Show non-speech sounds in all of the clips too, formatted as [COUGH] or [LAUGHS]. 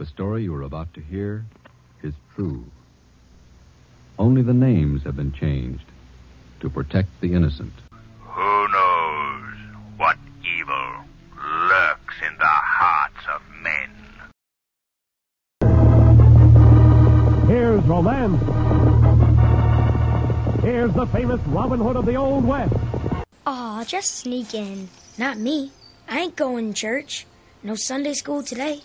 The story you are about to hear is true. Only the names have been changed to protect the innocent. Who knows what evil lurks in the hearts of men? Here's romance. Here's the famous Robin Hood of the Old West. Aw, just sneak in. Not me. I ain't going to church. No Sunday school today.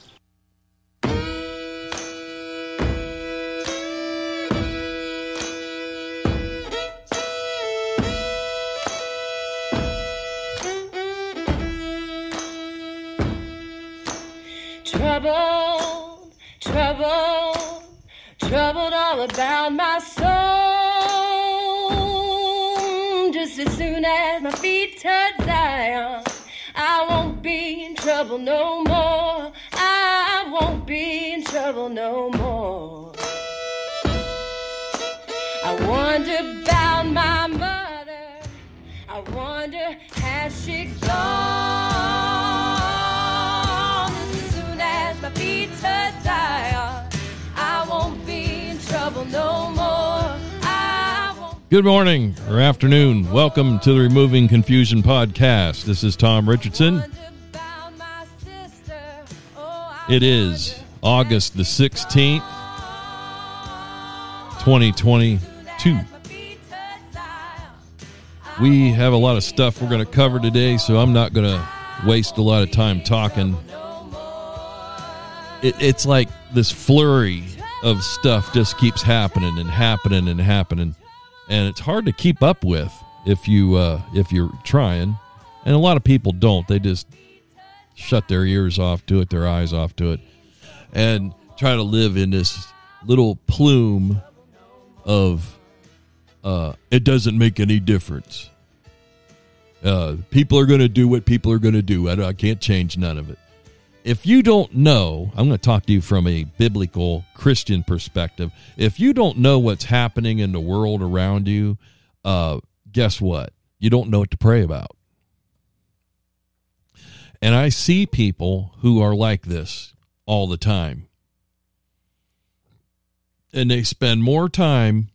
About my soul. Just as soon as my feet touch Zion, I won't be in trouble no more. I won't be in trouble no more. Good morning or afternoon. Welcome to the Removing Confusion podcast. This is Tom Richardson. It is August the 16th, 2022. We have a lot of stuff we're going to cover today, so I'm not going to waste a lot of time talking. It, it's like this flurry of stuff just keeps happening and happening and happening, and it's hard to keep up with if you uh, if you're trying. And a lot of people don't; they just shut their ears off to it, their eyes off to it, and try to live in this little plume of uh, it doesn't make any difference. Uh, people are going to do what people are going to do. I, I can't change none of it. If you don't know, I'm going to talk to you from a biblical Christian perspective. If you don't know what's happening in the world around you, uh, guess what? You don't know what to pray about. And I see people who are like this all the time. And they spend more time,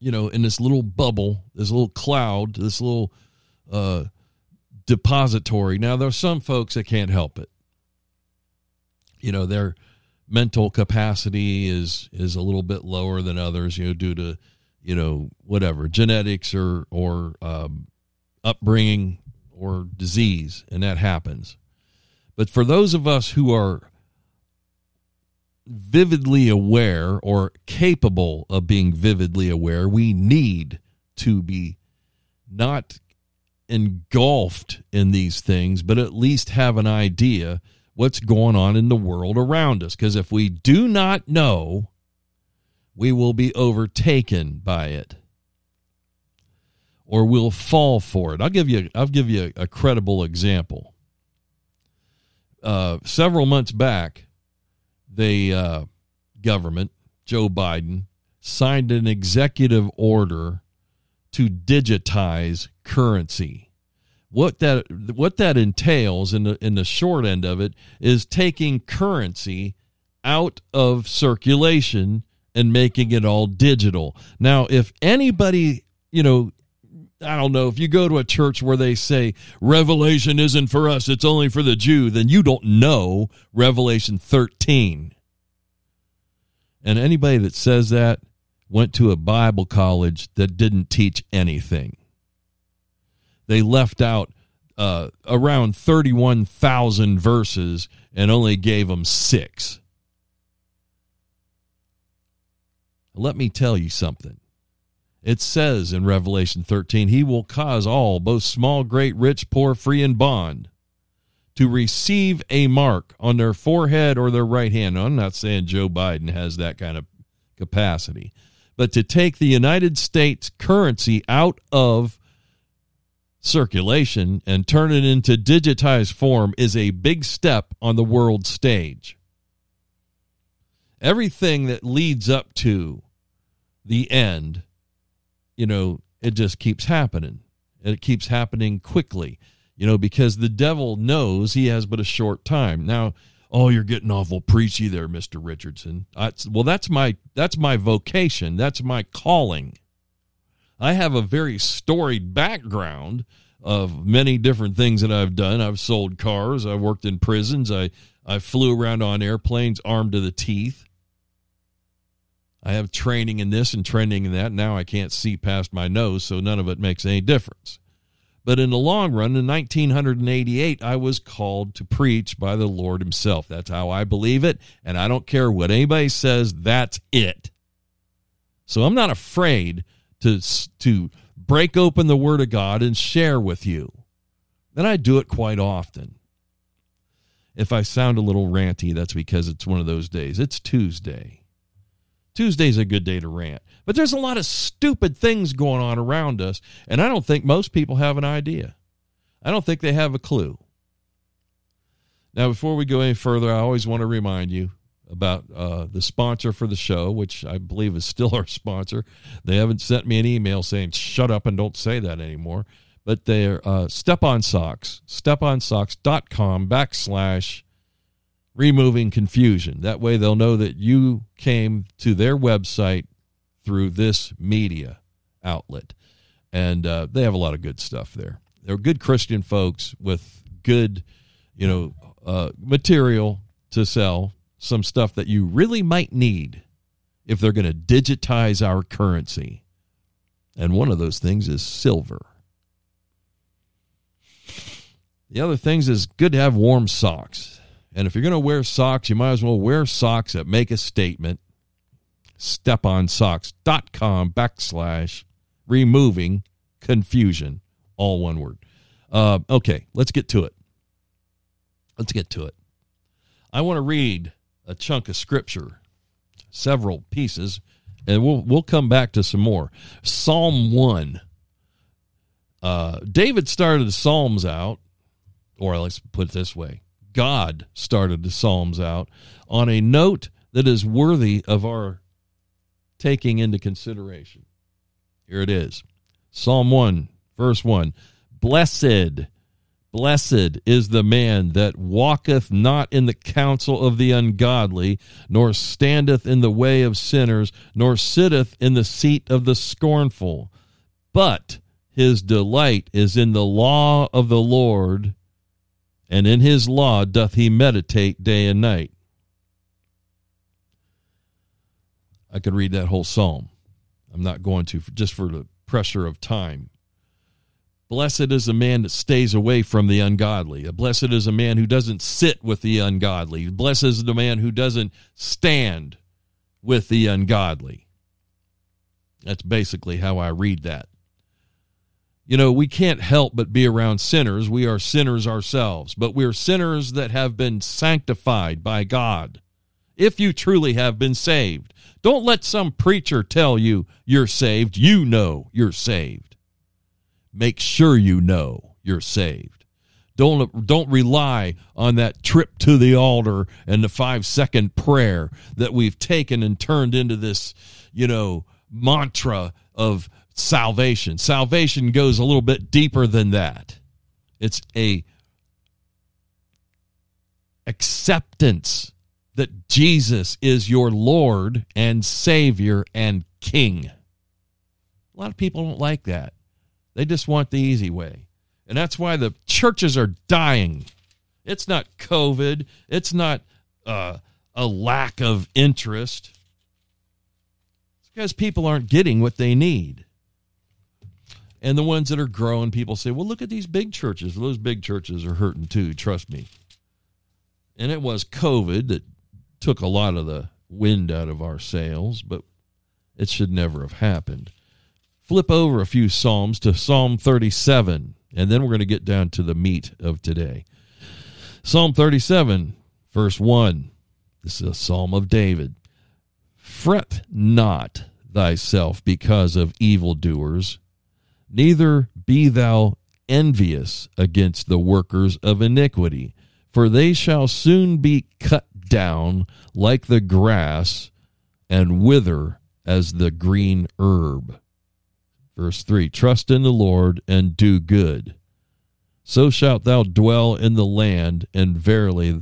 you know, in this little bubble, this little cloud, this little uh, depository. Now, there's some folks that can't help it. You know, their mental capacity is is a little bit lower than others, you know, due to, you know, whatever, genetics or or um, upbringing or disease, and that happens. But for those of us who are vividly aware or capable of being vividly aware, we need to be not engulfed in these things, but at least have an idea what's going on in the world around us. Because if we do not know, we will be overtaken by it or we'll fall for it. I'll give you I'll give you a, a credible example. Uh, several months back, the uh, government, Joe Biden, signed an executive order to digitize currency. What that what that entails in the in the short end of it is taking currency out of circulation and making it all digital. Now, if anybody, you know, I don't know, if you go to a church where they say Revelation isn't for us, it's only for the Jew, then you don't know Revelation 13. And anybody that says that went to a Bible college that didn't teach anything. They left out uh, around 31,000 verses and only gave them six. Let me tell you something. It says in Revelation 13, He will cause all, both small, great, rich, poor, free, and bond, to receive a mark on their forehead or their right hand. Now, I'm not saying Joe Biden has that kind of capacity, but to take the United States currency out of circulation and turn it into digitized form is a big step on the world stage. Everything that leads up to the end, you know, it just keeps happening. And it keeps happening quickly, you know, because the devil knows he has but a short time. Now, Oh, you're getting awful preachy there, Mister Richardson. I, well, that's my that's my vocation. That's my calling. I have a very storied background of many different things that I've done. I've sold cars. I've worked in prisons. I I flew around on airplanes armed to the teeth. I have training in this and training in that. Now I can't see past my nose, so none of it makes any difference. But in the long run, in 1988, I was called to preach by the Lord Himself. That's how I believe it. And I don't care what anybody says, that's it. So I'm not afraid to, to break open the Word of God and share with you. And I do it quite often. If I sound a little ranty, that's because it's one of those days. It's Tuesday. Tuesday's a good day to rant. But there's a lot of stupid things going on around us, and I don't think most people have an idea. I don't think they have a clue. Now, before we go any further, I always want to remind you about uh, the sponsor for the show, which I believe is still [LAUGHS] our sponsor. They haven't sent me an email saying, shut up and don't say that anymore. But they're uh, Step On Socks, steponsocks.com backslash removing confusion. That way they'll know that you came to their website through this media outlet. And uh, they have a lot of good stuff there. They're good Christian folks with good, you know, uh, material to sell, some stuff that you really might need if they're going to digitize our currency. And one of those things is silver. The other things is good to have warm socks. And if you're going to wear socks, you might as well wear socks that make a statement. StepOnSocks.com backslash removing confusion. All one word. Uh, okay, let's get to it. Let's get to it. I want to read a chunk of scripture, several pieces, and we'll we'll come back to some more. Psalm one. Uh, David started the Psalms out, or let's put it this way: God started the Psalms out on a note that is worthy of our taking into consideration. Here it is Psalm 1, verse 1 Blessed, blessed is the man that walketh not in the counsel of the ungodly, nor standeth in the way of sinners, nor sitteth in the seat of the scornful. But his delight is in the law of the Lord and in his law doth he meditate day and night. I could read that whole psalm. I'm not going to, just for the pressure of time. Blessed is the man that stays away from the ungodly. Blessed is a man who doesn't sit with the ungodly. Blessed is the man who doesn't stand with the ungodly. That's basically how I read that. You know, we can't help but be around sinners. We are sinners ourselves, but we're sinners that have been sanctified by God. If you truly have been saved, don't let some preacher tell you you're saved. You know you're saved. Make sure you know you're saved. Don't, don't rely on that trip to the altar and the five second prayer that we've taken and turned into this, you know, mantra of salvation. Salvation goes a little bit deeper than that. It's a acceptance that Jesus is your Lord and Savior and King. A lot of people don't like that. They just want the easy way. And that's why the churches are dying. It's not COVID, it's not uh, a lack of interest. It's because people aren't getting what they need and the ones that are growing, people say, well, look at these big churches. Those big churches are hurting too, trust me. And it was COVID that took a lot of the wind out of our sails, but it should never have happened. Flip over a few Psalms to Psalm 37, and then we're going to get down to the meat of today. Psalm 37, verse 1. This is a psalm of David. Fret not thyself because of evildoers Neither be thou envious against the workers of iniquity, for they shall soon be cut down like the grass and wither as the green herb. Verse 3 Trust in the Lord and do good. So shalt thou dwell in the land, and verily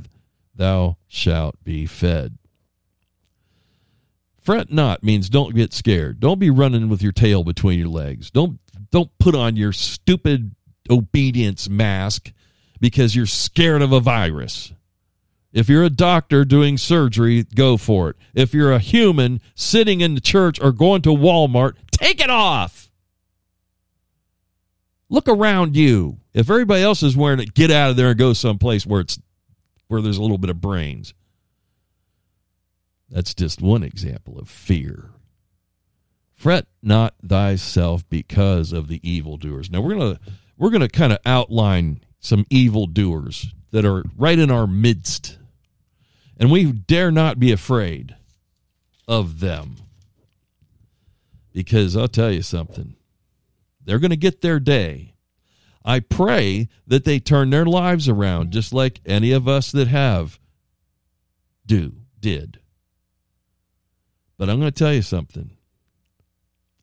thou shalt be fed. Fret not means don't get scared. Don't be running with your tail between your legs. Don't don't put on your stupid obedience mask because you're scared of a virus. If you're a doctor doing surgery, go for it. If you're a human sitting in the church or going to Walmart, take it off. Look around you. If everybody else is wearing it, get out of there and go someplace where it's where there's a little bit of brains. That's just one example of fear. Fret not thyself because of the evildoers. Now we're gonna we're gonna kind of outline some evildoers that are right in our midst, and we dare not be afraid of them. Because I'll tell you something, they're going to get their day. I pray that they turn their lives around just like any of us that have do did. But I'm going to tell you something.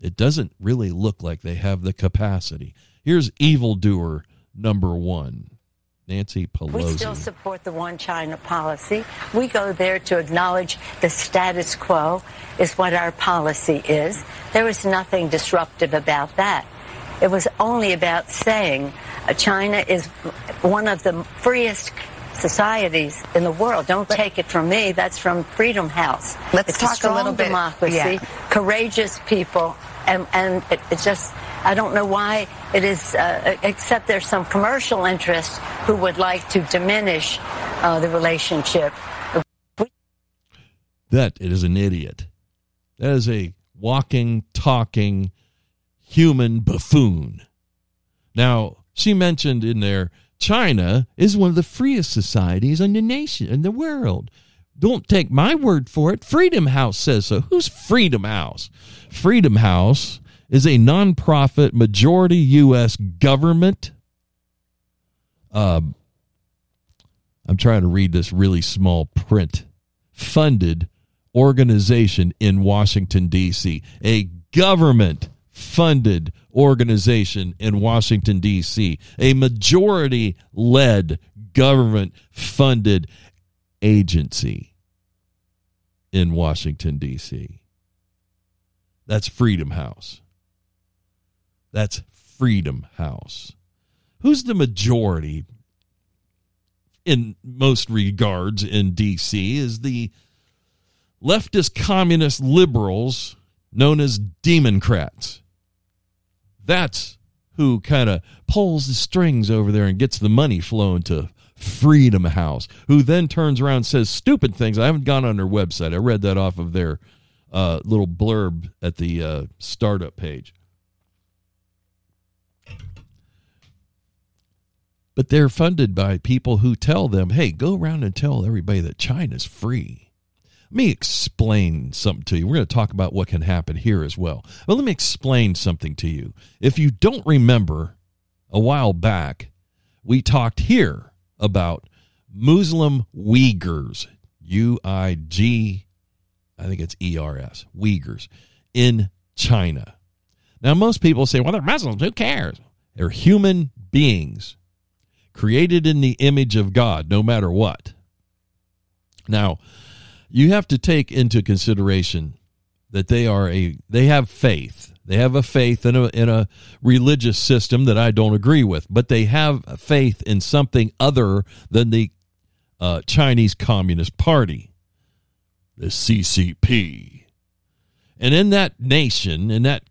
It doesn't really look like they have the capacity. Here's evildoer number one. Nancy Pelosi. We still support the one China policy. We go there to acknowledge the status quo is what our policy is. There is nothing disruptive about that. It was only about saying uh, China is one of the freest societies in the world. Don't take it from me. That's from Freedom House. Let's it's talk a, strong a little bit. democracy, yeah. courageous people, and and it, it's just I don't know why it is, uh, except there's some commercial interests who would like to diminish uh, the relationship. That is an idiot. That is a walking, talking human buffoon. Now, she mentioned in there China is one of the freest societies in the nation in the world. Don't take my word for it. Freedom House says so. Who's Freedom House? Freedom House is a nonprofit majority U.S. government. Um, I'm trying to read this really small print. Funded organization in Washington, D.C. A government funded organization in Washington, D.C., a majority led government funded agency in Washington, D.C. That's Freedom House. That's Freedom House. Who's the majority in most regards in D.C. is the leftist communist liberals known as Democrats. That's who kind of pulls the strings over there and gets the money flowing to Freedom House, who then turns around and says stupid things. I haven't gone on their website. I read that off of their uh, little blurb at the uh, startup page. But they're funded by people who tell them, hey, go around and tell everybody that China's free. Let me explain something to you. We're going to talk about what can happen here as well. But let me explain something to you. If you don't remember, a while back, we talked here about Muslim Uyghurs, U I G, I think it's E R S, Uyghurs, in China. Now, most people say, well, they're Muslims. Who cares? They're human beings created in the image of God, no matter what. Now, you have to take into consideration that they are a they have faith. They have a faith in a in a religious system that I don't agree with, but they have faith in something other than the uh, Chinese Communist Party, the CCP. And in that nation, in that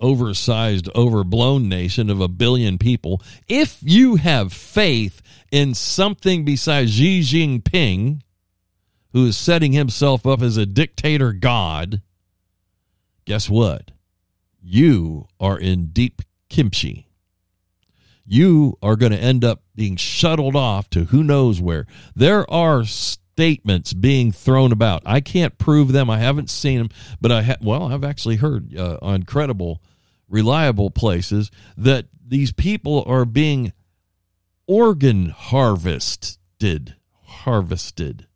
oversized, overblown nation of a billion people, if you have faith in something besides Xi Jinping, who is setting himself up as a dictator god, guess what? You are in deep kimchi. You are going to end up being shuttled off to who knows where. There are statements being thrown about. I can't prove them. I haven't seen them, but I ha- well, I've actually heard uh, on credible, reliable places that these people are being organ harvested, harvested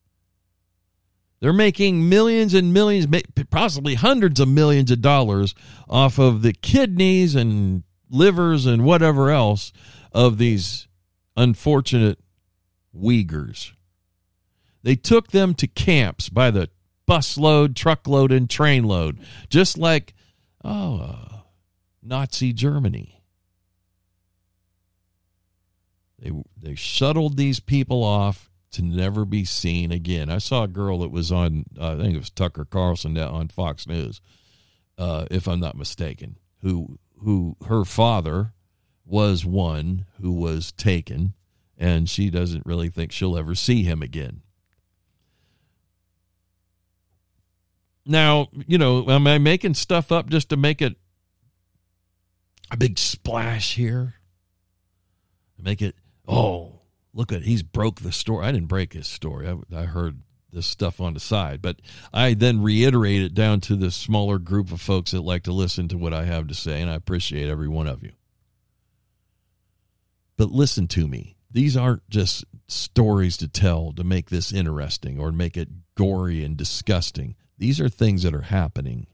they're making millions and millions, possibly hundreds of millions of dollars off of the kidneys and livers and whatever else of these unfortunate Uyghurs. They took them to camps by the busload, truckload, and trainload, just like, oh, uh, Nazi Germany. They, they shuttled these people off to never be seen again. I saw a girl that was on, uh, I think it was Tucker Carlson on Fox News, uh, if I'm not mistaken, who who her father was one who was taken, and she doesn't really think she'll ever see him again. Now, you know, am I making stuff up just to make it a big splash here? Make it, oh, look at he's broke the story. I didn't break his story. I, I heard this stuff on the side, but I then reiterate it down to the smaller group of folks that like to listen to what I have to say, and I appreciate every one of you. But listen to me. These aren't just stories to tell to make this interesting or make it gory and disgusting. These are things that are happening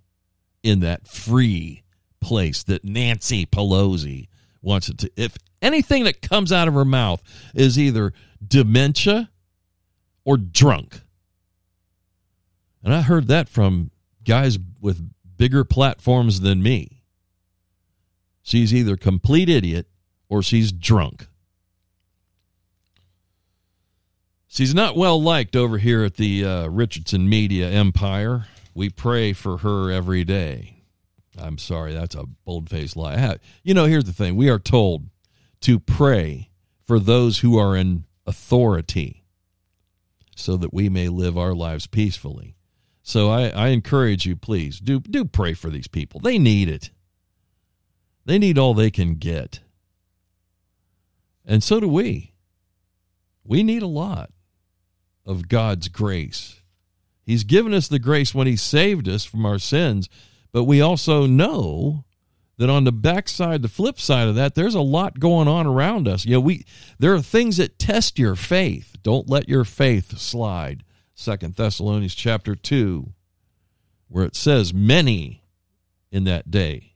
in that free place that Nancy Pelosi wants it to. If anything that comes out of her mouth is either dementia or drunk. And I heard that from guys with bigger platforms than me. She's either complete idiot or she's drunk. She's not well liked over here at the uh, Richardson Media Empire. We pray for her every day. I'm sorry, that's a bold faced lie. You know, here's the thing we are told to pray for those who are in authority so that we may live our lives peacefully. So I, I encourage you, please, do, do pray for these people. They need it, they need all they can get. And so do we. We need a lot of God's grace. He's given us the grace when He saved us from our sins, but we also know that on the backside, the flip side of that, there's a lot going on around us. You know, we there are things that test your faith. Don't let your faith slide. Second Thessalonians chapter two, where it says, Many in that day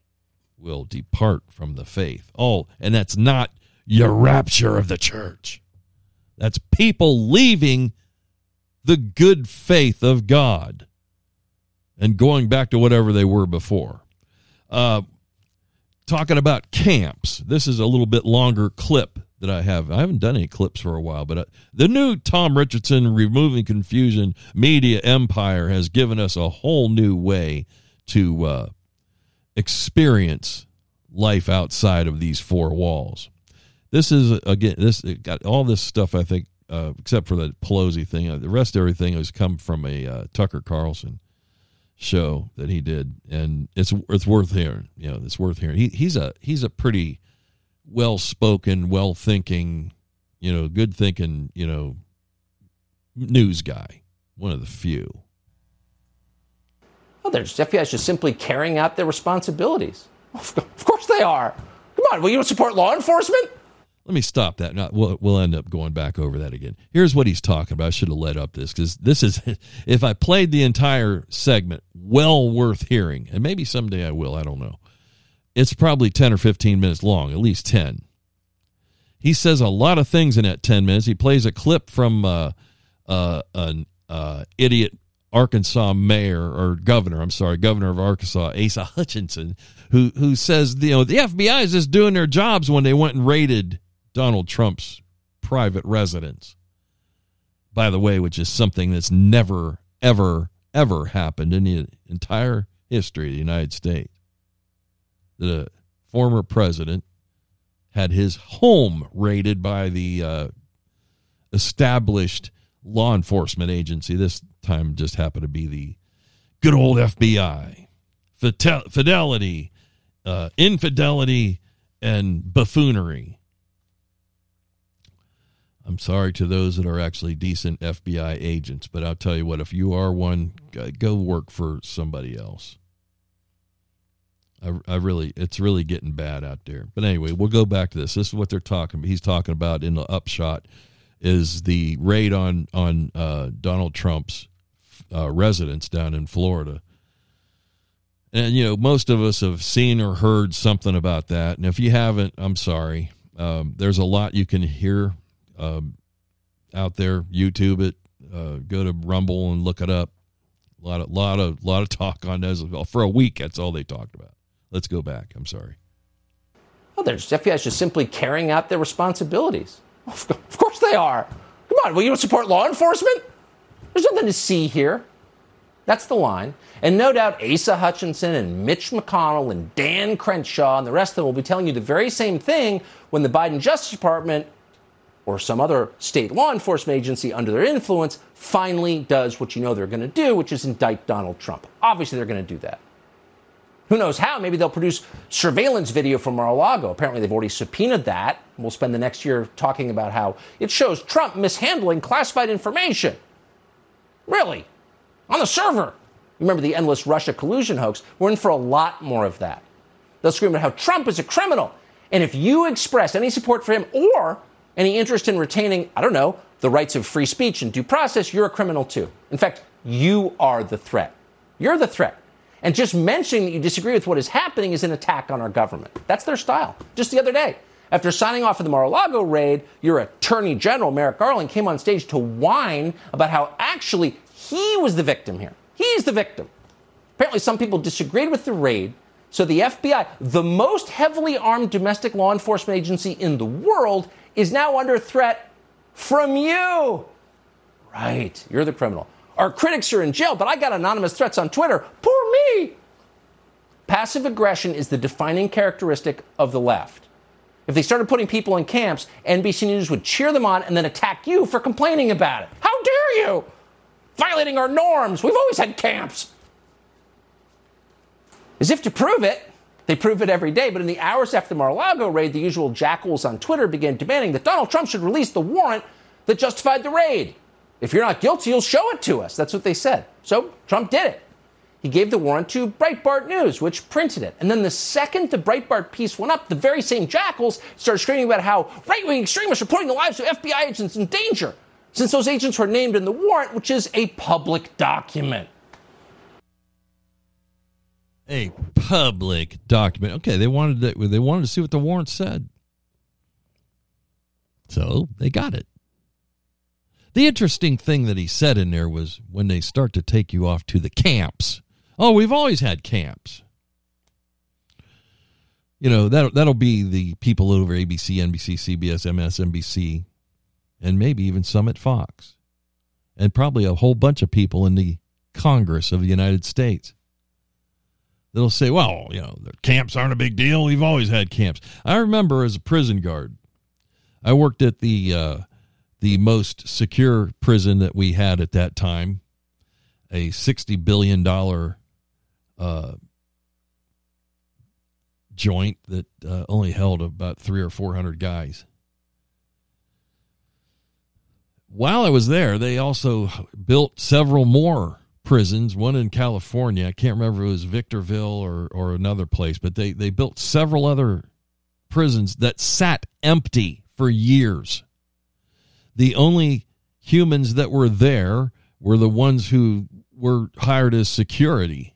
will depart from the faith. Oh, and that's not your rapture of the church. That's people leaving the good faith of God and going back to whatever they were before. Uh, talking about camps, this is a little bit longer clip that I have. I haven't done any clips for a while, but uh, the new Tom Richardson Removing Confusion Media Empire has given us a whole new way to uh, experience life outside of these four walls. This is again this got all this stuff. I think uh, except for the Pelosi thing, uh, the rest of everything has come from a uh, Tucker Carlson show that he did, and it's it's worth hearing. You know, it's worth hearing. He he's a he's a pretty well spoken, well thinking, you know, good thinking, you know, news guy. One of the few. Well, there's FBI is just simply carrying out their responsibilities. Of course they are. Come on, will you support law enforcement? Let me stop that. Not, we'll, we'll end up going back over that again. Here's what he's talking about. I should have led up this because this is, [LAUGHS] if I played the entire segment, well worth hearing. And maybe someday I will. I don't know. It's probably 10 or 15 minutes long, at least 10. He says a lot of things in that 10 minutes. He plays a clip from uh, uh, an uh, idiot Arkansas mayor or governor, I'm sorry, governor of Arkansas, Asa Hutchinson, who who says you know the FBI is just doing their jobs when they went and raided Donald Trump's private residence. By the way, which is something that's never, ever, ever happened in the entire history of the United States. The former president had his home raided by the uh, established law enforcement agency. This time just happened to be the good old FBI. Fidelity, uh, infidelity, and buffoonery. I'm sorry to those that are actually decent FBI agents, but I'll tell you what, if you are one, go work for somebody else. I, I really, it's really getting bad out there. But anyway, we'll go back to this. This is what they're talking. He's talking about in the upshot is the raid on on uh, Donald Trump's uh, residence down in Florida. And you know, most of us have seen or heard something about that. And if you haven't, I'm sorry. Um, there's a lot you can hear um, out there. YouTube it. Uh, go to Rumble and look it up. A lot of lot of lot of talk on those for a week. That's all they talked about. Let's go back. I'm sorry. Well, they're FBI is just simply carrying out their responsibilities. Of course they are. Come on, will you support law enforcement? There's nothing to see here. That's the line. And no doubt Asa Hutchinson and Mitch McConnell and Dan Crenshaw and the rest of them will be telling you the very same thing when the Biden Justice Department or some other state law enforcement agency under their influence finally does what you know they're going to do, which is indict Donald Trump. Obviously, they're going to do that. Who knows how? Maybe they'll produce surveillance video from Mar-a-Lago. Apparently, they've already subpoenaed that. We'll spend the next year talking about how it shows Trump mishandling classified information. Really? On the server. Remember the endless Russia collusion hoax? We're in for a lot more of that. They'll scream about how Trump is a criminal. And if you express any support for him or any interest in retaining, I don't know, the rights of free speech and due process, you're a criminal too. In fact, you are the threat. You're the threat. And just mentioning that you disagree with what is happening is an attack on our government. That's their style. Just the other day, after signing off of the Mar-a-Lago raid, your Attorney General, Merrick Garland, came on stage to whine about how actually he was the victim here. He's the victim. Apparently, some people disagreed with the raid, so the FBI, the most heavily armed domestic law enforcement agency in the world, is now under threat from you. Right, you're the criminal. Our critics are in jail, but I got anonymous threats on Twitter. Poor me. Passive aggression is the defining characteristic of the left. If they started putting people in camps, NBC News would cheer them on and then attack you for complaining about it. How dare you! Violating our norms. We've always had camps. As if to prove it, they prove it every day, but in the hours after the Mar-a-Lago raid, the usual jackals on Twitter began demanding that Donald Trump should release the warrant that justified the raid. If you're not guilty, you'll show it to us. That's what they said. So Trump did it. He gave the warrant to Breitbart News, which printed it. And then the second the Breitbart piece went up, the very same jackals started screaming about how right wing extremists are putting the lives of FBI agents in danger, since those agents were named in the warrant, which is a public document. A public document. Okay, they wanted to, they wanted to see what the warrant said. So they got it. The interesting thing that he said in there was when they start to take you off to the camps. Oh, we've always had camps. You know, that that'll be the people over ABC, NBC, CBS, MSNBC, and maybe even some at Fox. And probably a whole bunch of people in the Congress of the United States. They'll say, well, you know, camps aren't a big deal. We've always had camps. I remember as a prison guard, I worked at the uh, the most secure prison that we had at that time, a $60 billion uh, joint that uh, only held about three or 400 guys. While I was there, they also built several more prisons, one in California. I can't remember if it was Victorville or, or another place, but they, they built several other prisons that sat empty for years the only humans that were there were the ones who were hired as security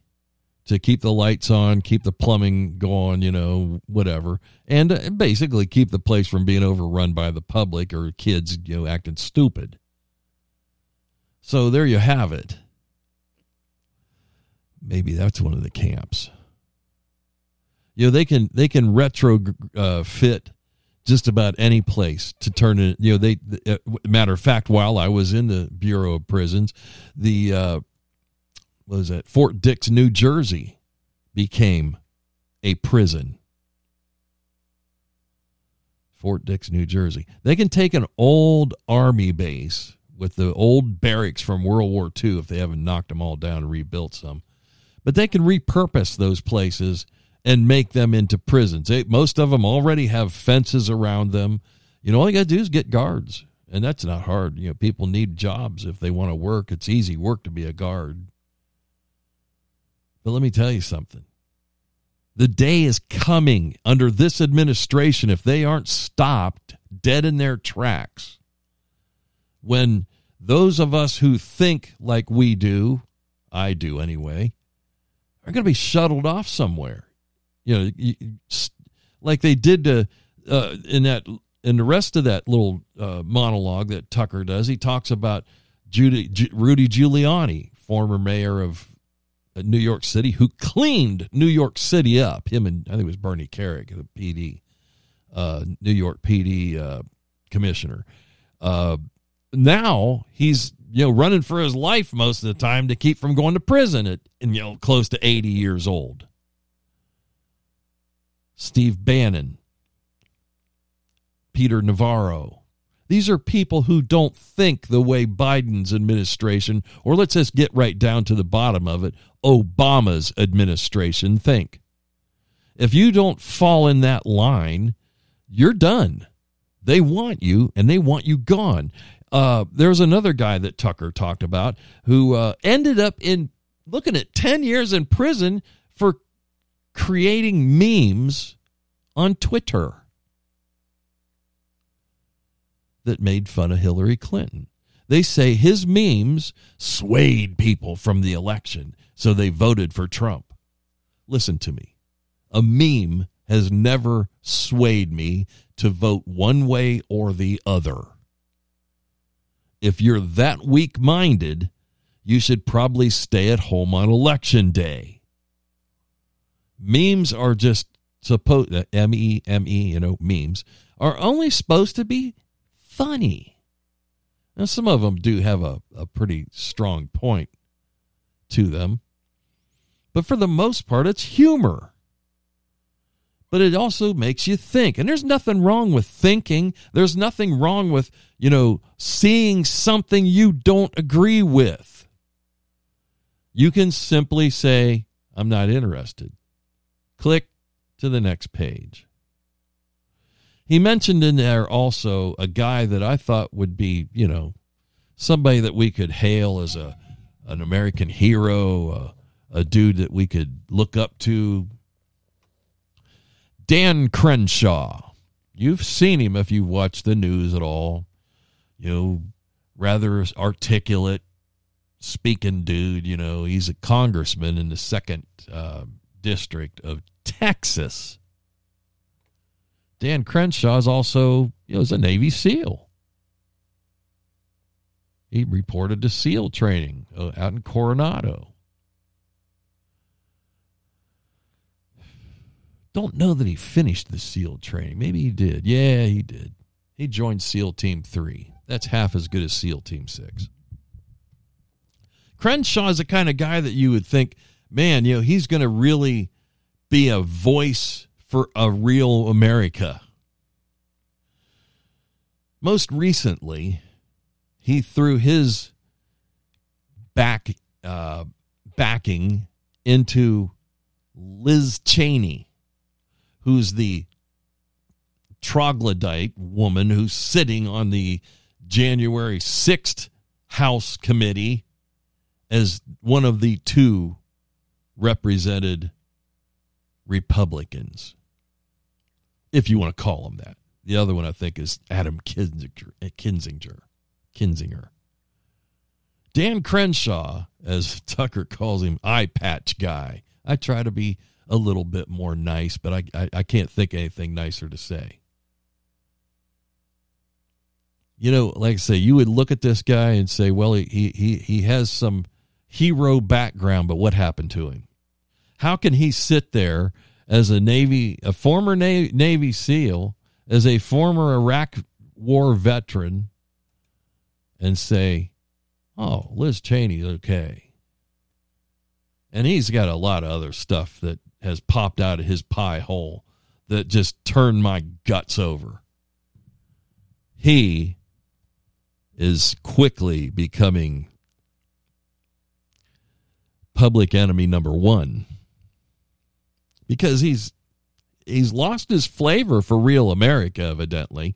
to keep the lights on, keep the plumbing going, you know, whatever, and uh, basically keep the place from being overrun by the public or kids, you know, acting stupid. So there you have it. Maybe that's one of the camps. You know, they can they can retro uh, just about any place to turn it. You know, they. Uh, matter of fact, while I was in the Bureau of Prisons, the uh, was that Fort Dix, New Jersey, became a prison. Fort Dix, New Jersey. They can take an old army base with the old barracks from World War II if they haven't knocked them all down and rebuilt some. But they can repurpose those places and make them into prisons. They, most of them already have fences around them. You know, all you got to do is get guards, and that's not hard. You know, people need jobs if they want to work. It's easy work to be a guard. But let me tell you something. The day is coming under this administration if they aren't stopped dead in their tracks. When those of us who think like we do, I do anyway, are going to be shuttled off somewhere you know, like they did to, uh, in that in the rest of that little uh, monologue that Tucker does, he talks about Judy, Ju- Rudy Giuliani, former mayor of uh, New York City, who cleaned New York City up. Him and I think it was Bernie Kerik, the PD, uh, New York PD uh, commissioner. Uh, now he's you know running for his life most of the time to keep from going to prison at and you know close to 80 years old. Steve Bannon, Peter Navarro. These are people who don't think the way Biden's administration, or let's just get right down to the bottom of it, Obama's administration think. If you don't fall in that line, you're done. They want you and they want you gone. Uh, there's another guy that Tucker talked about who uh, ended up in looking at 10 years in prison for creating memes on Twitter that made fun of Hillary Clinton. They say his memes swayed people from the election, so they voted for Trump. Listen to me. A meme has never swayed me to vote one way or the other. If you're that weak minded, you should probably stay at home on election day. Memes are just supposed uh, M E M E, you know, memes are only supposed to be funny. Now, some of them do have a, a pretty strong point to them, but for the most part, it's humor. But it also makes you think. And there's nothing wrong with thinking. There's nothing wrong with, you know, seeing something you don't agree with. You can simply say, I'm not interested. Click to the next page. He mentioned in there also a guy that I thought would be, you know, somebody that we could hail as a an American hero, a, a dude that we could look up to. Dan Crenshaw. You've seen him if you've watched the news at all. You know, rather articulate speaking dude. You know, he's a congressman in the second uh, district of Texas. Dan Crenshaw is also, you know, is a Navy SEAL. He reported to SEAL training uh, out in Coronado. Don't know that he finished the SEAL training. Maybe he did. Yeah, he did. He joined SEAL Team 3. That's half as good as SEAL Team 6. Crenshaw is the kind of guy that you would think, man, you know, he's going to really be a voice for a real America. Most recently, he threw his back uh, backing into Liz Cheney, who's the troglodyte woman who's sitting on the January 6th House Committee as one of the two represented Republicans, if you want to call them that. The other one, I think, is Adam Kinzinger. Eh, Kinzinger. Kinzinger. Dan Crenshaw, as Tucker calls him, eye patch guy. I try to be a little bit more nice, but I, I, I can't think anything nicer to say. You know, like I say, you would look at this guy and say, well, he, he, he has some hero background, but what happened to him? How can he sit there as a Navy, a former Navy, Navy SEAL, as a former Iraq War veteran, and say, "Oh, Liz Cheney's okay," and he's got a lot of other stuff that has popped out of his pie hole that just turned my guts over. He is quickly becoming public enemy number one because he's he's lost his flavor for real America evidently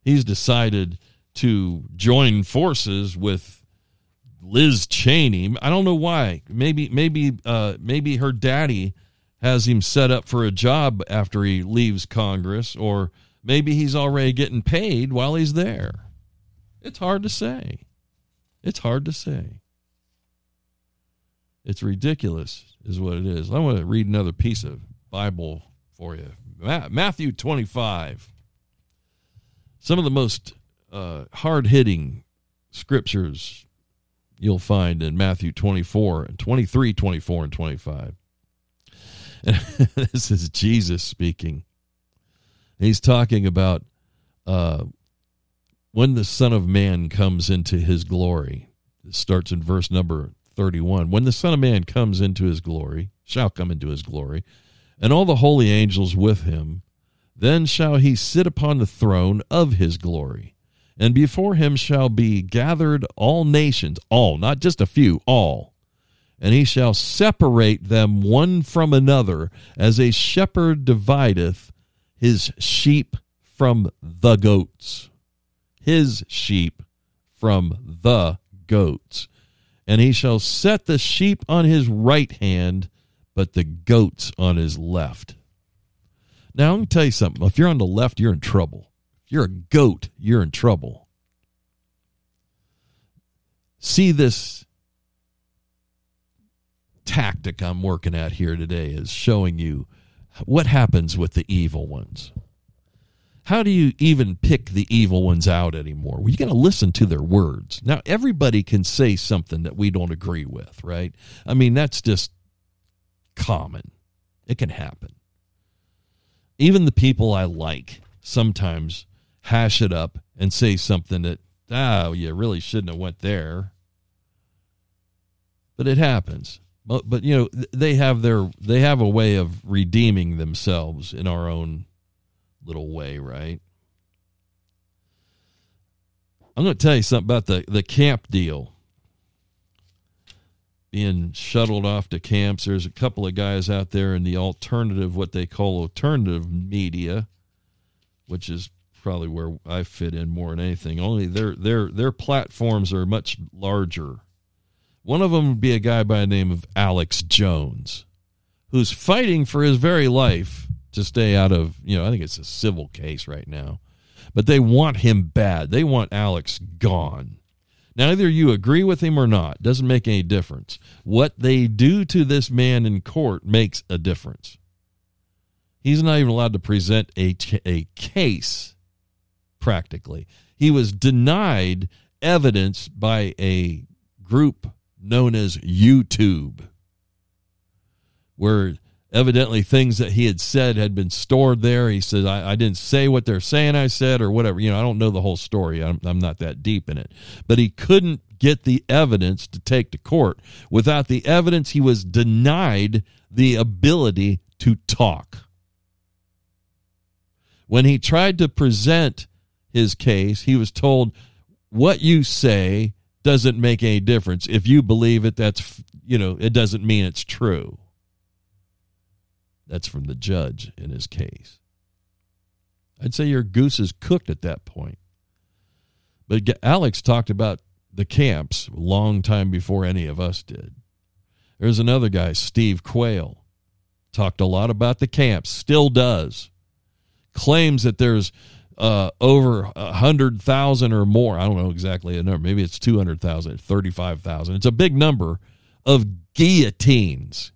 he's decided to join forces with Liz Cheney I don't know why maybe maybe uh maybe her daddy has him set up for a job after he leaves Congress or maybe he's already getting paid while he's there it's hard to say it's hard to say it's ridiculous, is what it is. I want to read another piece of Bible for you. Matthew 25. Some of the most uh, hard hitting scriptures you'll find in Matthew 24 and 23, 24, and 25. And [LAUGHS] this is Jesus speaking. He's talking about uh, when the Son of Man comes into his glory. It starts in verse number 31. When the Son of Man comes into his glory, shall come into his glory, and all the holy angels with him, then shall he sit upon the throne of his glory. And before him shall be gathered all nations, all, not just a few, all. And he shall separate them one from another, as a shepherd divideth his sheep from the goats. His sheep from the goats. And he shall set the sheep on his right hand, but the goats on his left. Now, let me tell you something. If you're on the left, you're in trouble. You're a goat, you're in trouble. See this tactic I'm working at here today is showing you what happens with the evil ones. How do you even pick the evil ones out anymore? Well, you got to listen to their words. Now, everybody can say something that we don't agree with, right? I mean, that's just common. It can happen. Even the people I like sometimes hash it up and say something that, oh, you really shouldn't have went there. But it happens. But, but you know, they have their they have a way of redeeming themselves in our own little way, right? I'm going to tell you something about the, the camp deal. Being shuttled off to camps. There's a couple of guys out there in the alternative, what they call alternative media, which is probably where I fit in more than anything. Only their their their platforms are much larger. One of them would be a guy by the name of Alex Jones, who's fighting for his very life to stay out of, you know, I think it's a civil case right now. But they want him bad. They want Alex gone. Now, either you agree with him or not, doesn't make any difference. What they do to this man in court makes a difference. He's not even allowed to present a, a case, practically. He was denied evidence by a group known as YouTube, where evidently things that he had said had been stored there. He says, I, I, didn't say what they're saying I said or whatever. You know, I don't know the whole story. I'm, I'm not that deep in it. But he couldn't get the evidence to take to court. Without the evidence, he was denied the ability to talk. When he tried to present his case, he was told, What you say doesn't make any difference. If you believe it, that's, you know, it doesn't mean it's true. That's from the judge in his case. I'd say your goose is cooked at that point. But Alex talked about the camps a long time before any of us did. There's another guy, Steve Quayle, talked a lot about the camps, still does. Claims that there's uh, over a hundred thousand or more. I don't know exactly a number. Maybe it's two hundred thousand, thirty-five thousand. It's a big number of guillotines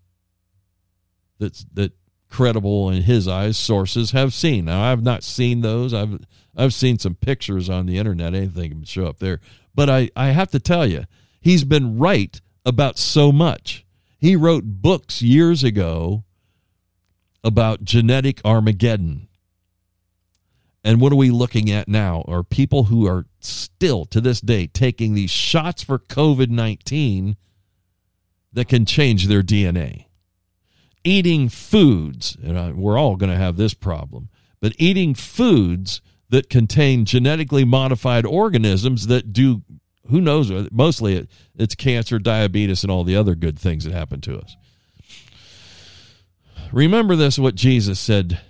that that credible in his eyes sources have seen. Now I've not seen those. I've I've seen some pictures on the internet. Anything can show up there. But I, I have to tell you, he's been right about so much. He wrote books years ago about genetic Armageddon. And what are we looking at now? Are people who are still to this day taking these shots for COVID 19 that can change their DNA eating foods, and uh, we're all going to have this problem, but eating foods that contain genetically modified organisms that do, who knows, uh, mostly it's cancer, diabetes, and all the other good things that happen to us. Remember this what Jesus said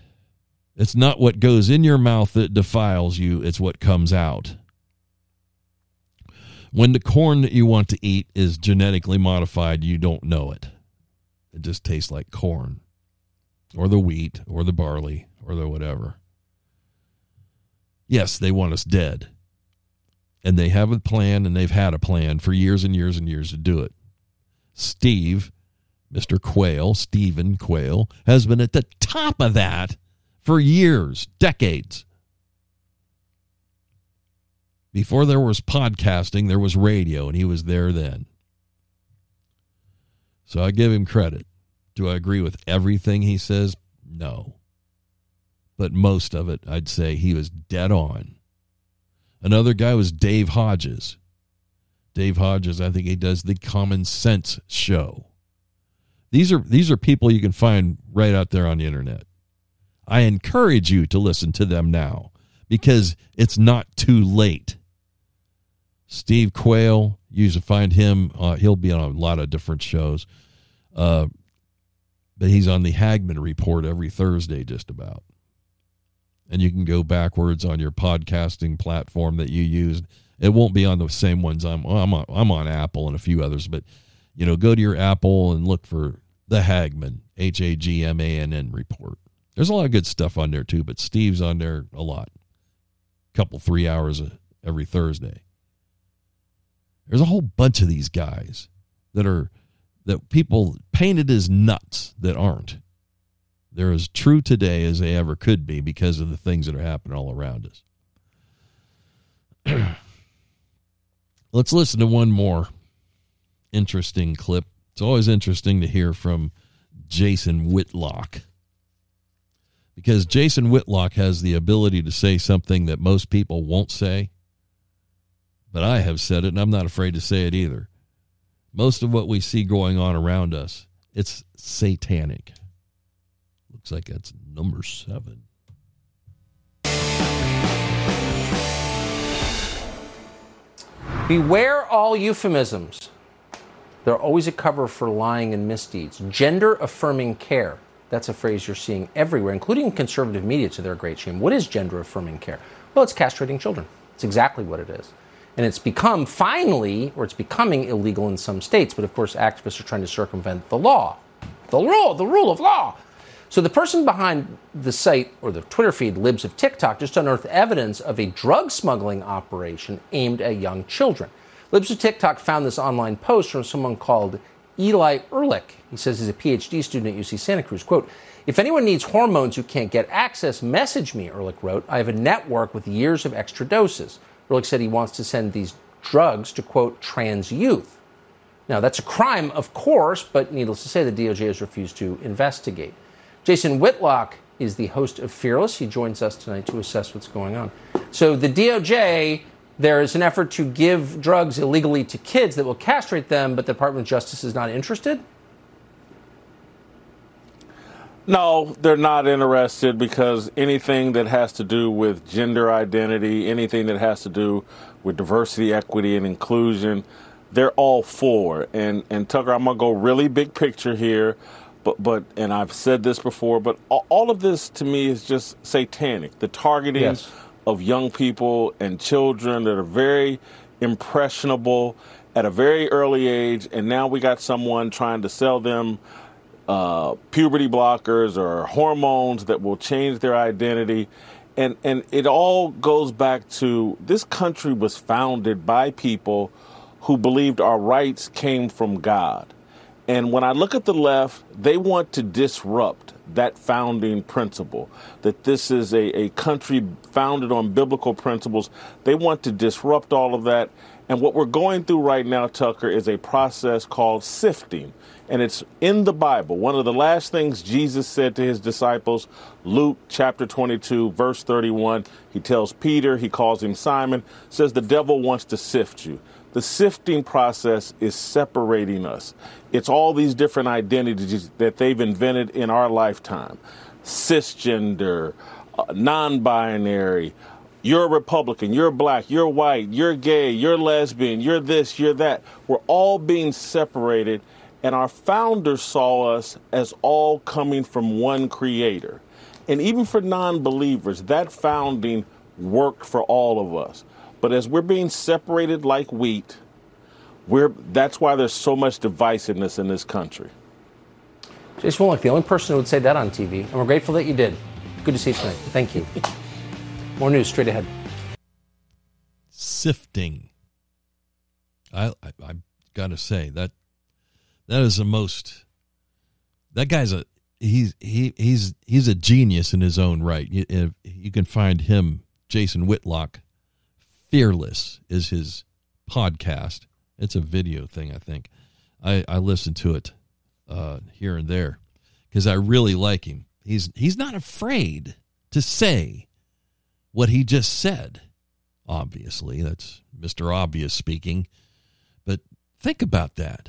it's not what goes in your mouth that defiles you, it's what comes out. When the corn that you want to eat is genetically modified, you don't know it. It just tastes like corn or the wheat or the barley or the whatever. Yes, they want us dead. And they have a plan and they've had a plan for years and years and years to do it. Steve, Mr. Quayle, Stephen Quayle, has been at the top of that for years, decades. Before there was podcasting, there was radio, and he was there then. So I give him credit. Do I agree with everything he says? No. But most of it, I'd say he was dead on. Another guy was Dave Hodges. Dave Hodges, I think he does the Common Sense show. These are these are people you can find right out there on the internet. I encourage you to listen to them now because it's not too late. Steve Quayle, you can find him. Uh, he'll be on a lot of different shows, uh, but he's on the Hagmann Report every Thursday, just about. And you can go backwards on your podcasting platform that you use. It won't be on the same ones. I'm I'm on, I'm on Apple and a few others, but you know, go to your Apple and look for the Hagmann H A G M A N N report. There's a lot of good stuff on there too, but Steve's on there a lot. Couple three hours every Thursday. There's a whole bunch of these guys that are that people painted as nuts that aren't. They're as true today as they ever could be because of the things that are happening all around us. [CLEARS THROAT] Let's listen to one more interesting clip. It's always interesting to hear from Jason Whitlock because Jason Whitlock has the ability to say something that most people won't say. But I have said it, and I'm not afraid to say it either. Most of what we see going on around us, it's satanic. Looks like that's number seven. Beware all euphemisms. They're always a cover for lying and misdeeds. Gender affirming care. That's a phrase you're seeing everywhere, including conservative media to their great shame. What is gender affirming care? Well, it's castrating children. It's exactly what it is. And it's become finally, or it's becoming illegal in some states, but of course, activists are trying to circumvent the law. The rule, the rule of law. So the person behind the site or the Twitter feed, Libs of TikTok, just unearthed evidence of a drug smuggling operation aimed at young children. Libs of TikTok found this online post from someone called Eli Erlick. He says he's a PhD student at UC Santa Cruz. Quote, if anyone needs hormones who can't get access, message me, Erlick wrote. I have a network with years of extra doses. Erlick said he wants to send these drugs to, quote, trans youth. Now, that's a crime, of course, but needless to say, the DOJ has refused to investigate. Jason Whitlock is the host of Fearless. He joins us tonight to assess what's going on. So, the DOJ, there is an effort to give drugs illegally to kids that will castrate them, but the Department of Justice is not interested? No, they're not interested because anything that has to do with gender identity, anything that has to do with diversity, equity, and inclusion, they're all for. And and Tucker, I'm gonna go really big picture here, but but and I've said this before, but all of this to me is just satanic. The targeting yes. Of young people and children that are very impressionable at a very early age, and now we got someone trying to sell them uh, puberty blockers or hormones that will change their identity. And, and it all goes back to this country was founded by people who believed our rights came from God. And when I look at the left, they want to disrupt that founding principle that this is a, a country founded on biblical principles. They want to disrupt all of that. And what we're going through right now, Tucker, is a process called sifting and it's in the Bible. One of the last things Jesus said to his disciples, Luke chapter 22, verse 31, he tells Peter, he calls him Simon, says, The devil wants to sift you. The sifting process is separating us. It's all these different identities that they've invented in our lifetime cisgender, uh, non binary, you're a Republican, you're black, you're white, you're gay, you're lesbian, you're this, you're that. We're all being separated and our founders saw us as all coming from one creator. And even for non believers, that founding worked for all of us. But as we're being separated like wheat, we're, that's why there's so much divisiveness in this country. Jason Whitlock, the only person who would say that on TV, and we're grateful that you did. Good to see you tonight. Thank you. [LAUGHS] More news straight ahead. Sifting. I, I, I got to say that that is the most. That guy's a he's he he's he's a genius in his own right. You, you can find him, Jason Whitlock, Fearless is his podcast. It's a video thing, I think. I, I listen to it uh, here and there because I really like him. He's he's not afraid to say what he just said. Obviously, that's Mr. Obvious speaking. But think about that.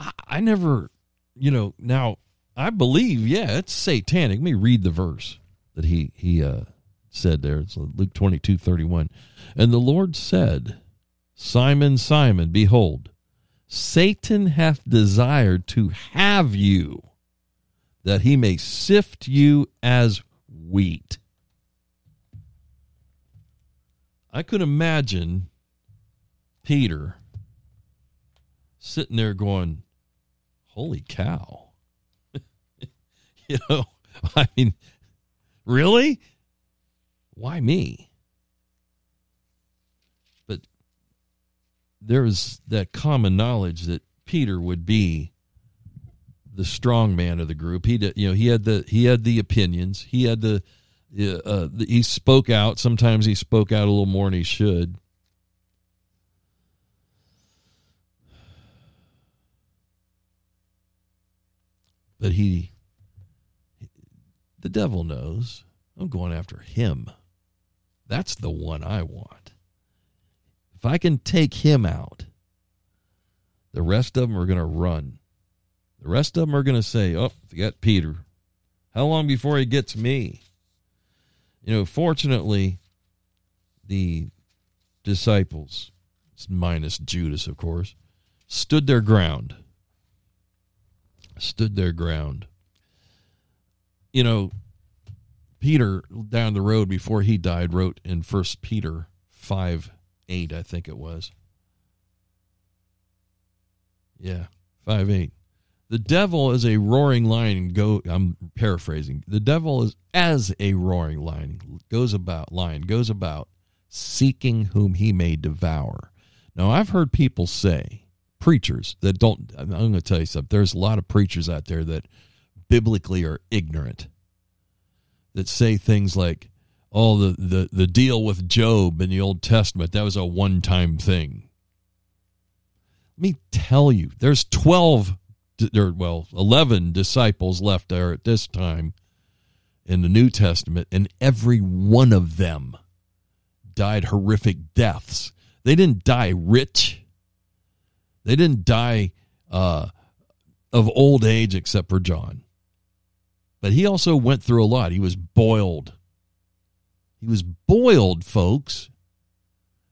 I, I never, you know, now I believe, yeah, it's satanic. Let me read the verse that he he uh, said there. It's Luke twenty two thirty one, and the Lord said, "Simon, Simon, behold, Satan hath desired to have you, that he may sift you as wheat." I could imagine Peter sitting there going, "Holy cow!" [LAUGHS] you know, [LAUGHS] I mean, really? Why me? There's that common knowledge that Peter would be the strong man of the group. He, did, you know, he had the he had the opinions. He had the, uh, the he spoke out. Sometimes he spoke out a little more than he should. But he the devil knows I'm going after him. That's the one I want. If I can take him out, the rest of them are going to run. The rest of them are going to say, Oh, forget Peter. How long before he gets me? You know, fortunately, the disciples, minus Judas, of course, stood their ground. Stood their ground you know, Peter down the road before he died wrote in First Peter five eight, I think it was. Yeah, five eight. The devil is a roaring lion. Go. I'm paraphrasing. The devil is as a roaring lion goes about lion goes about seeking whom he may devour. Now I've heard people say preachers that don't. I'm going to tell you something. There's a lot of preachers out there that biblically are ignorant that say things like, oh, the, the, the deal with Job in the Old Testament, that was a one time thing. Let me tell you, there's 12, or well, 11 disciples left there at this time in the New Testament, and every one of them died horrific deaths. They didn't die rich. They didn't die uh, of old age, except for John. But he also went through a lot. He was boiled. He was boiled, folks.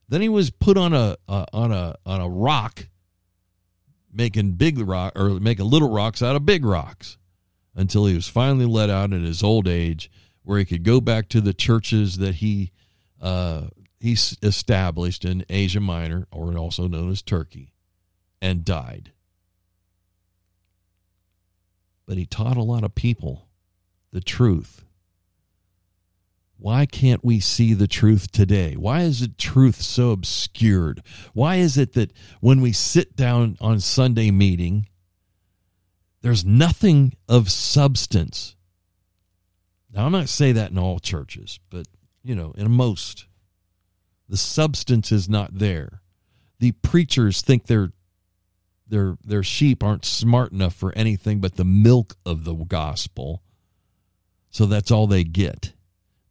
Then he was put on a uh, on a on a rock, making big rock or making little rocks out of big rocks, until he was finally let out in his old age, where he could go back to the churches that he uh, he established in Asia Minor, or also known as Turkey, and died. But he taught a lot of people the truth. Why can't we see the truth today? Why is the truth so obscured? Why is it that when we sit down on Sunday meeting, there's nothing of substance? Now, I'm not say that in all churches, but you know, in most, the substance is not there. The preachers think their their their sheep aren't smart enough for anything but the milk of the gospel so that's all they get.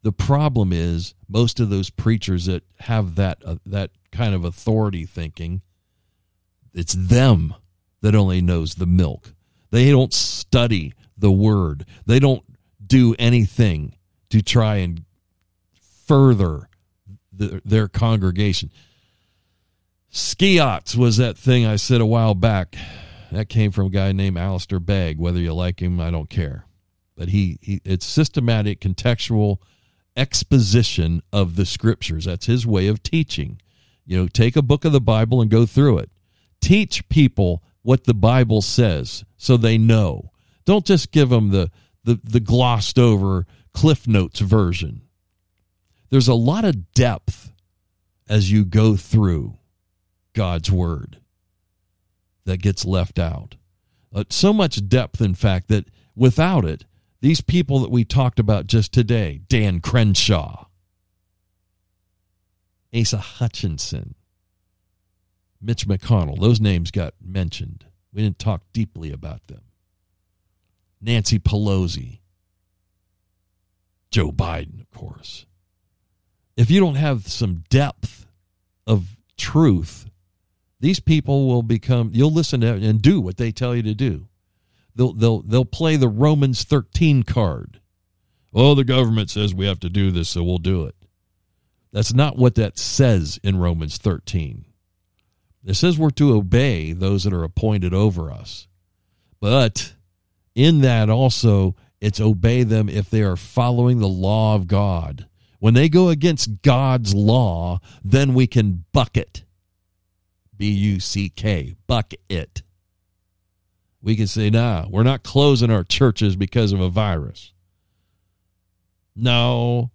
The problem is most of those preachers that have that uh, that kind of authority thinking, it's them that only knows the milk. They don't study the word. They don't do anything to try and further the, their congregation. Skiats was that thing I said a while back. That came from a guy named Alistair Begg. Whether you like him, I don't care but he, he it's systematic contextual exposition of the scriptures. That's his way of teaching. You know take a book of the bible and go through it. Teach people what the bible says so they know. Don't just give them the the, the glossed over cliff notes version. There's a lot of depth as you go through god's word that gets left out. Uh, so much depth in fact that without it these people that we talked about just today, Dan Crenshaw, Asa Hutchinson, Mitch McConnell. Those names got mentioned. We didn't talk deeply about them. Nancy Pelosi, Joe Biden, of course. If you don't have some depth of truth, these people will become you'll listen to and do what they tell you to do. They'll they'll they'll play the Romans 13 card. Oh, the government says we have to do this, so we'll do it. That's not what that says in Romans 13. It says we're to obey those that are appointed over us. But in that also, it's obey them if they are following the law of God. When they go against God's law, then we can buck it. B U C K, buck it. We can say, nah, we're not closing our churches because of a virus. No,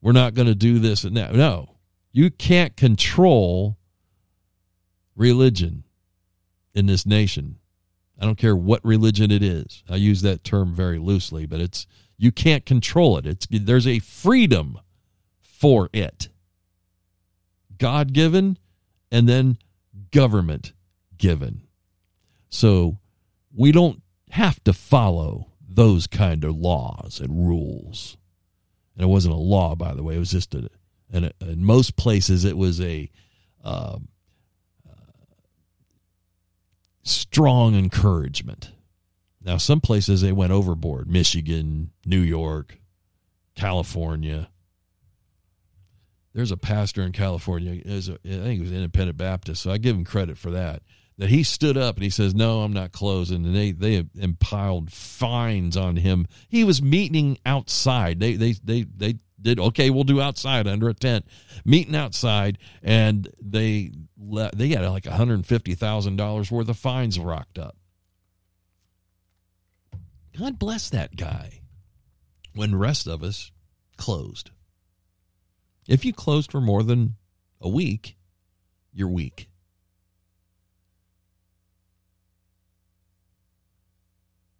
we're not going to do this and that. No, you can't control religion in this nation. I don't care what religion it is. I use that term very loosely, but it's you can't control it. It's there's a freedom for it. God given and then government given. So we don't have to follow those kind of laws and rules. And it wasn't a law, by the way. It was just a, in most places it was a um, strong encouragement. Now, some places they went overboard Michigan, New York, California. There's a pastor in California, I think he was independent Baptist, so I give him credit for that. That he stood up and he says, No, I'm not closing. And they, they impiled fines on him. He was meeting outside. They, they, they, they did, okay, we'll do outside under a tent, meeting outside, and they they got like $150,000 worth of fines rocked up. God bless that guy when the rest of us closed. If you closed for more than a week, you're weak.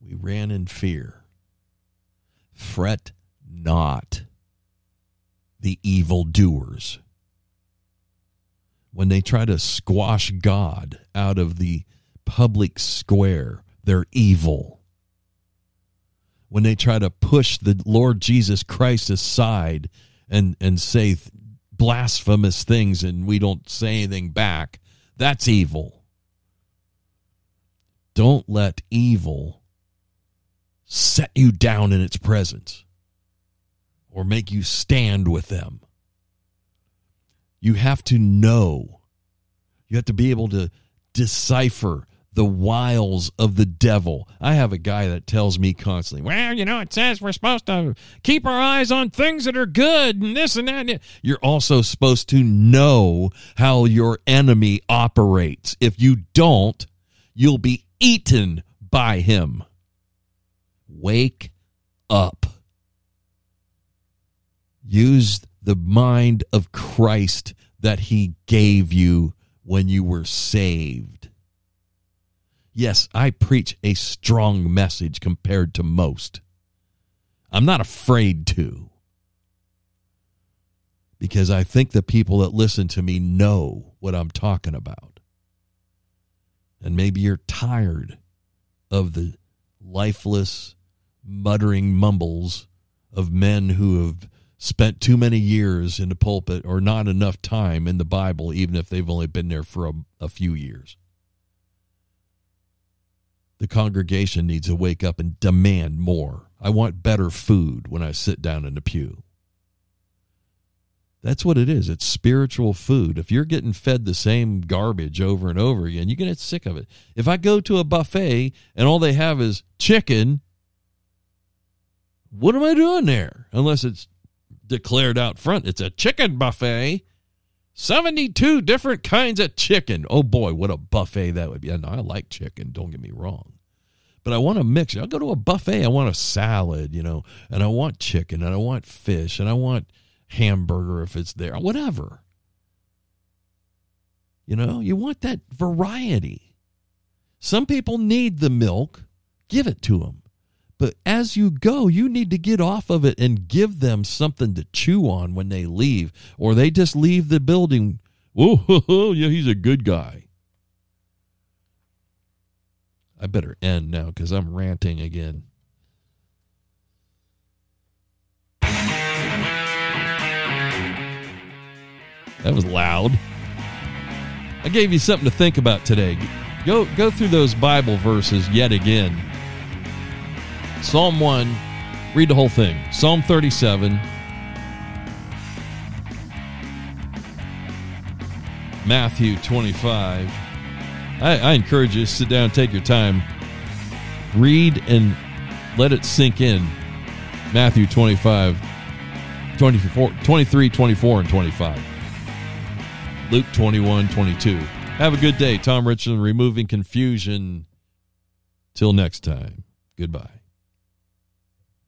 We ran in fear. Fret not the evildoers when they try to squash God out of the public square, they're evil. When they try to push the Lord Jesus Christ aside and, and say blasphemous things and we don't say anything back, that's evil. Don't let evil set you down in its presence or make you stand with them. You have to know. You have to be able to decipher the wiles of the devil. I have a guy that tells me constantly, well, you know, it says we're supposed to keep our eyes on things that are good and this and that. You're also supposed to know how your enemy operates. If you don't, you'll be eaten by him. Wake up. Use the mind of Christ that he gave you when you were saved. Yes, I preach a strong message compared to most. I'm not afraid to. Because I think the people that listen to me know what I'm talking about. And maybe you're tired of the lifeless, muttering mumbles of men who have spent too many years in the pulpit or not enough time in the Bible, even if they've only been there for a, a few years. The congregation needs to wake up and demand more. I want better food when I sit down in the pew. That's what it is. It's spiritual food. If you're getting fed the same garbage over and over again, you're going to get sick of it. If I go to a buffet and all they have is chicken, what am I doing there? Unless it's declared out front it's a chicken buffet. 72 different kinds of chicken. Oh boy, what a buffet that would be. I, know, I like chicken, don't get me wrong. But I want to mix. I'll go to a buffet. I want a salad, you know, and I want chicken and I want fish and I want hamburger if it's there, whatever. You know, you want that variety. Some people need the milk, give it to them. But as you go, you need to get off of it and give them something to chew on when they leave, or they just leave the building. Whoa, [LAUGHS] yeah, he's a good guy. I better end now because I'm ranting again. That was loud. I gave you something to think about today. Go go through those Bible verses yet again. Psalm 1, read the whole thing. Psalm 37, Matthew 25. I, I encourage you to sit down, take your time, read and let it sink in. Matthew 25, 24, 23, 24, and 25. Luke 21, 22. Have a good day. Tom Richardson removing confusion. Till next time. Goodbye.